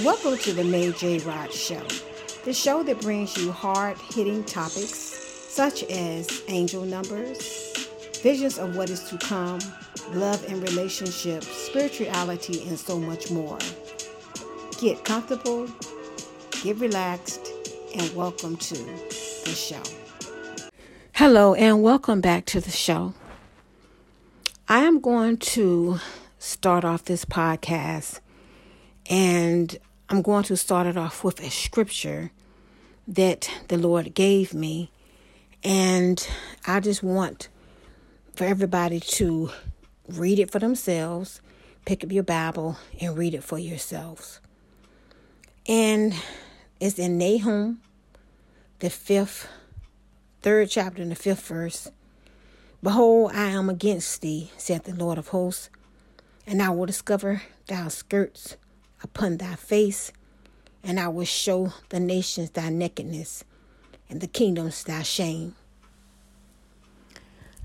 Welcome to the Mae Jeyaraj Show, the show that brings you hard hitting topics such as angel numbers, visions of what is to come, love and relationships, spirituality, and so much more. Get comfortable, get relaxed, and welcome to the show. Hello, and welcome back to the show. I am going to start off this podcast and I'm going to start it off with a scripture that the Lord gave me. And I just want for everybody to read it for themselves, pick up your Bible and read it for yourselves. And it's in Nahum, the fifth, third chapter, and the fifth verse. Behold, I am against thee, saith the Lord of hosts, and I will discover thy skirts upon thy face, and I will show the nations thy nakedness and the kingdoms thy shame.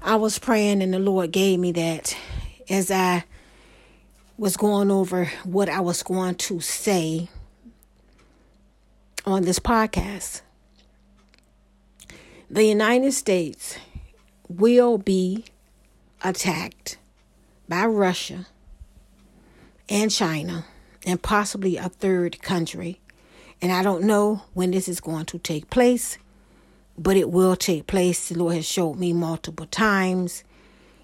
I was praying, and the Lord gave me that as I was going over what I was going to say on this podcast. The United States will be attacked by Russia and China and possibly a third country. And I don't know when this is going to take place, but it will take place. The Lord has showed me multiple times,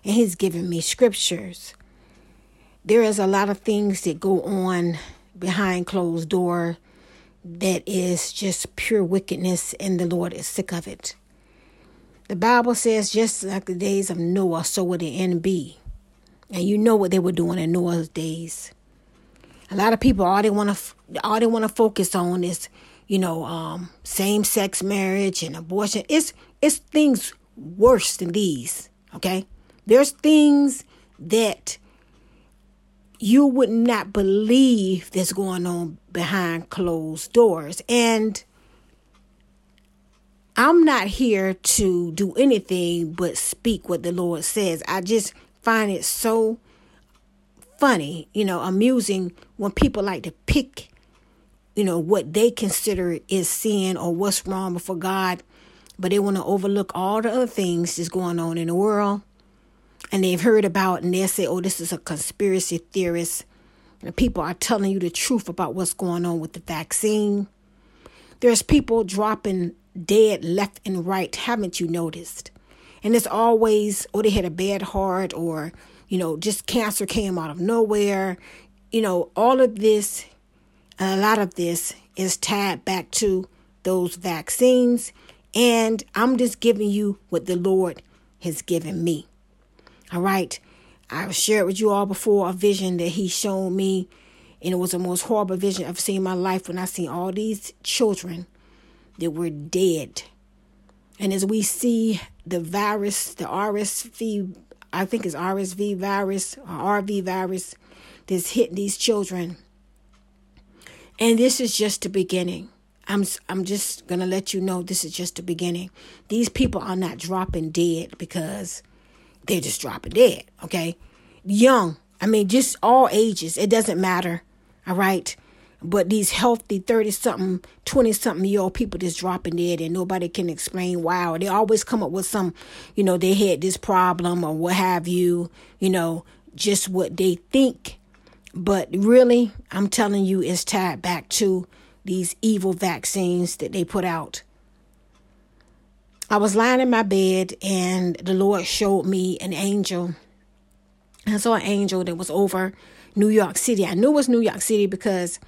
and He's given me scriptures. There is a lot of things that go on behind closed door that is just pure wickedness, and the Lord is sick of it. The Bible says, just like the days of Noah, so will the end be. And you know what they were doing in Noah's days. A lot of people all they want to all they want to focus on is, you know, um, same sex marriage and abortion. It's it's things worse than these. Okay, there's things that you would not believe that's going on behind closed doors. And I'm not here to do anything but speak what the Lord says. I just find it so funny, you know, amusing when people like to pick, you know, what they consider is sin or what's wrong before God, but they want to overlook all the other things that's going on in the world. And they've heard about and they say, oh, this is a conspiracy theorist. And people are telling you the truth about what's going on with the vaccine. There's people dropping dead left and right. Haven't you noticed? And it's always, oh, they had a bad heart or you know, just cancer came out of nowhere. You know, all of this, a lot of this is tied back to those vaccines. And I'm just giving you what the Lord has given me. All right. I've shared with you all before a vision that He showed me. And it was the most horrible vision I've seen in my life when I seen all these children that were dead. And as we see the virus, the RSV I think it's RSV virus or RV virus that's hitting these children. And this is just the beginning. I'm I'm just gonna let you know this is just the beginning. These people are not dropping dead because they're just dropping dead. Okay, young. I mean, just all ages. It doesn't matter. All right. But these healthy 30 something, 20 something year old people just dropping dead and nobody can explain why. Or they always come up with some, you know, they had this problem or what have you, you know, just what they think. But really, I'm telling you, it's tied back to these evil vaccines that they put out. I was lying in my bed and the Lord showed me an angel. I saw an angel that was over New York City. I knew it was New York City because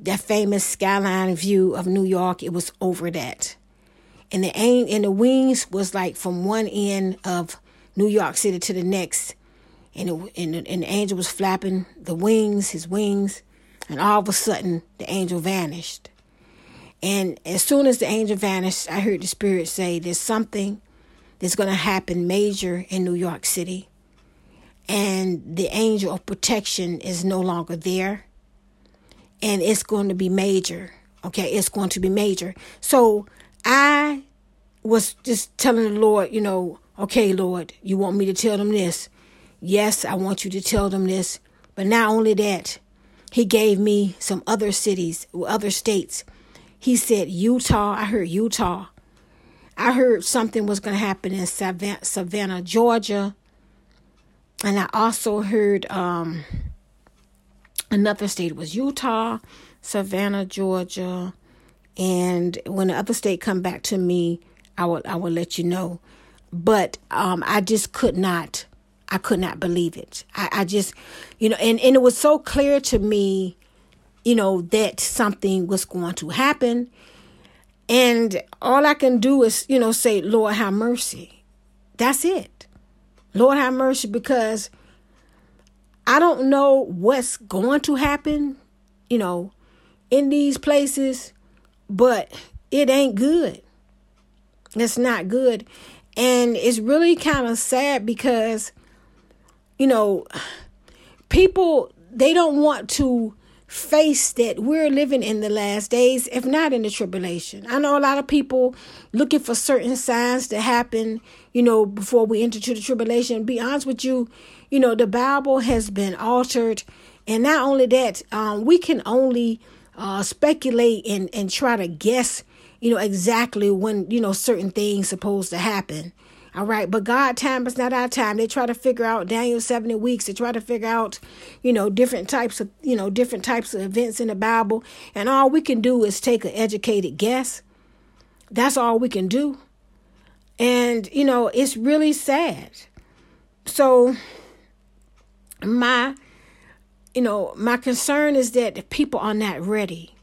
that famous skyline view of New York, it was over that. And the aim and the wings was like from one end of New York City to the next. And, it, and, and the angel was flapping the wings, his wings, and all of a sudden the angel vanished. And as soon as the angel vanished, I heard the Spirit say, There's something that's going to happen major in New York City. And the angel of protection is no longer there and it's going to be major. Okay, it's going to be major. So I was just telling the Lord, you know, okay, Lord, you want me to tell them this? Yes, I want you to tell them this. But not only that, he gave me some other cities, other states. He said Utah. I heard Utah. I heard something was going to happen in Savannah, Savannah, Georgia. And I also heard um, another state was Utah, Savannah, Georgia. And when the other state come back to me, I will I will let you know. But um, I just could not I could not believe it. I, I just you know, and, and it was so clear to me, you know, that something was going to happen. And all I can do is, you know, say, Lord, have mercy. That's it. Lord, have mercy because I don't know what's going to happen, you know, in these places, but it ain't good. It's not good. And it's really kind of sad because, you know, people, they don't want to face that we're living in the last days, if not in the tribulation. I know a lot of people looking for certain signs to happen, you know, before we enter to the tribulation. Be honest with you, you know, the Bible has been altered. And not only that, um, we can only uh, speculate and, and try to guess, you know, exactly when, you know, certain things supposed to happen. All right. But God time is not our time. They try to figure out Daniel 70 weeks. They try to figure out, you know, different types of, you know, different types of events in the Bible. And all we can do is take an educated guess. That's all we can do. And, you know, it's really sad. So my, you know, my concern is that people are not ready.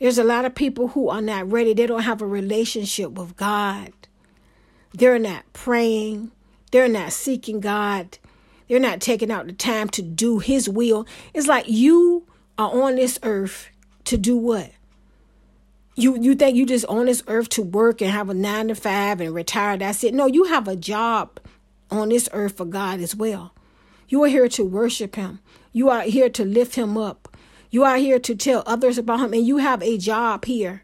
There's a lot of people who are not ready. They don't have a relationship with God. They're not praying. They're not seeking God. They're not taking out the time to do His will. It's like you are on this earth to do what? You you think you just on this earth to work and have a nine to five and retire? That's it. No, you have a job on this earth for God as well. You are here to worship Him. You are here to lift Him up. You are here to tell others about Him, and you have a job here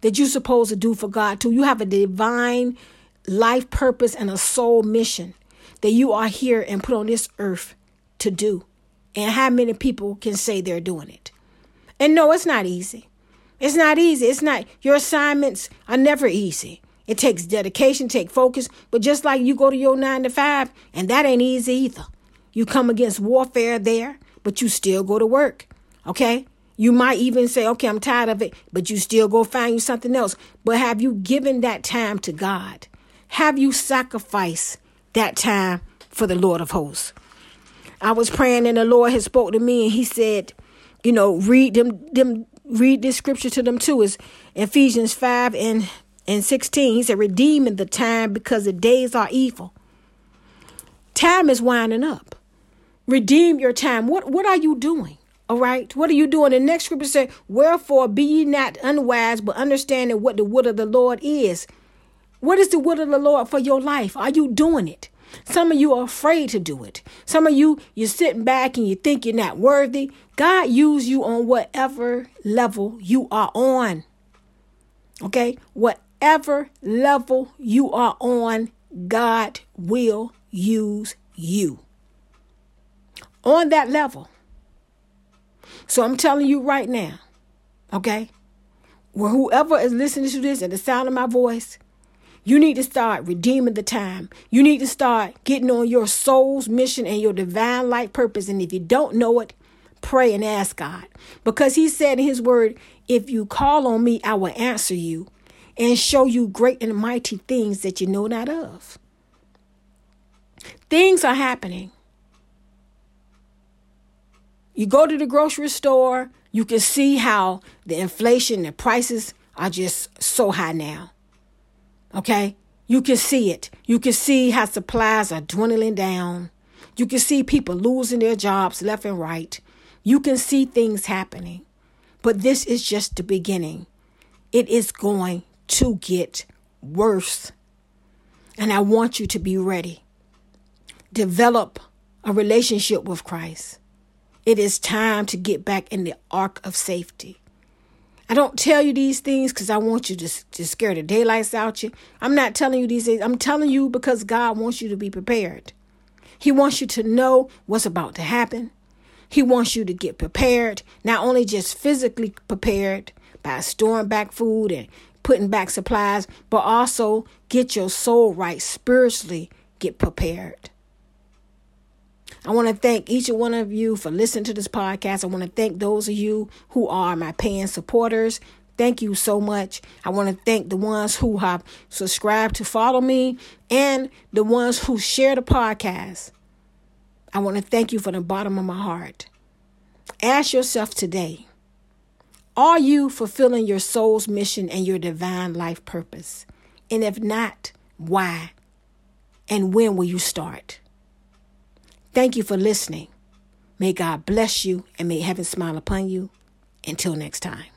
that you're supposed to do for God too. You have a divine life purpose and a soul mission that you are here and put on this earth to do. And how many people can say they're doing it? And no, it's not easy. It's not easy. It's not, your assignments are never easy. It takes dedication, take focus. But just like you go to your nine to five, and that ain't easy either. You come against warfare there, but you still go to work. Okay? You might even say, okay, I'm tired of it, but you still go find you something else. But have you given that time to God? Have you sacrificed that time for the Lord of hosts? I was praying and the Lord had spoke to me and he said, you know, read them them read this scripture to them too. Is Ephesians 5 and, and 16. He said, redeeming the time because the days are evil. Time is winding up. Redeem your time. What what are you doing? All right. What are you doing? The next scripture said, Wherefore be ye not unwise, but understanding what the will of the Lord is. What is the will of the Lord for your life? Are you doing it? Some of you are afraid to do it. Some of you, you're sitting back and you think you're not worthy. God use you on whatever level you are on. Okay? Whatever level you are on, God will use you. On that level. So I'm telling you right now, okay? Well, whoever is listening to this at the sound of my voice, you need to start redeeming the time. You need to start getting on your soul's mission and your divine light purpose. And if you don't know it, pray and ask God. Because He said in His word, if you call on me, I will answer you and show you great and mighty things that you know not of. Things are happening. You go to the grocery store, you can see how the inflation, the prices are just so high now. Okay? You can see it. You can see how supplies are dwindling down. You can see people losing their jobs left and right. You can see things happening. But this is just the beginning. It is going to get worse. And I want you to be ready. Develop a relationship with Christ. It is time to get back in the ark of safety. I don't tell you these things because I want you to, to scare the daylights out you. I'm not telling you these things. I'm telling you because God wants you to be prepared. He wants you to know what's about to happen. He wants you to get prepared, not only just physically prepared by storing back food and putting back supplies, but also get your soul right spiritually, get prepared. I want to thank each and one of you for listening to this podcast. I want to thank those of you who are my paying supporters. Thank you so much. I want to thank the ones who have subscribed to follow me and the ones who share the podcast. I want to thank you from the bottom of my heart. Ask yourself today are you fulfilling your soul's mission and your divine life purpose? And if not, why? And when will you start? Thank you for listening. May God bless you and may heaven smile upon you. Until next time.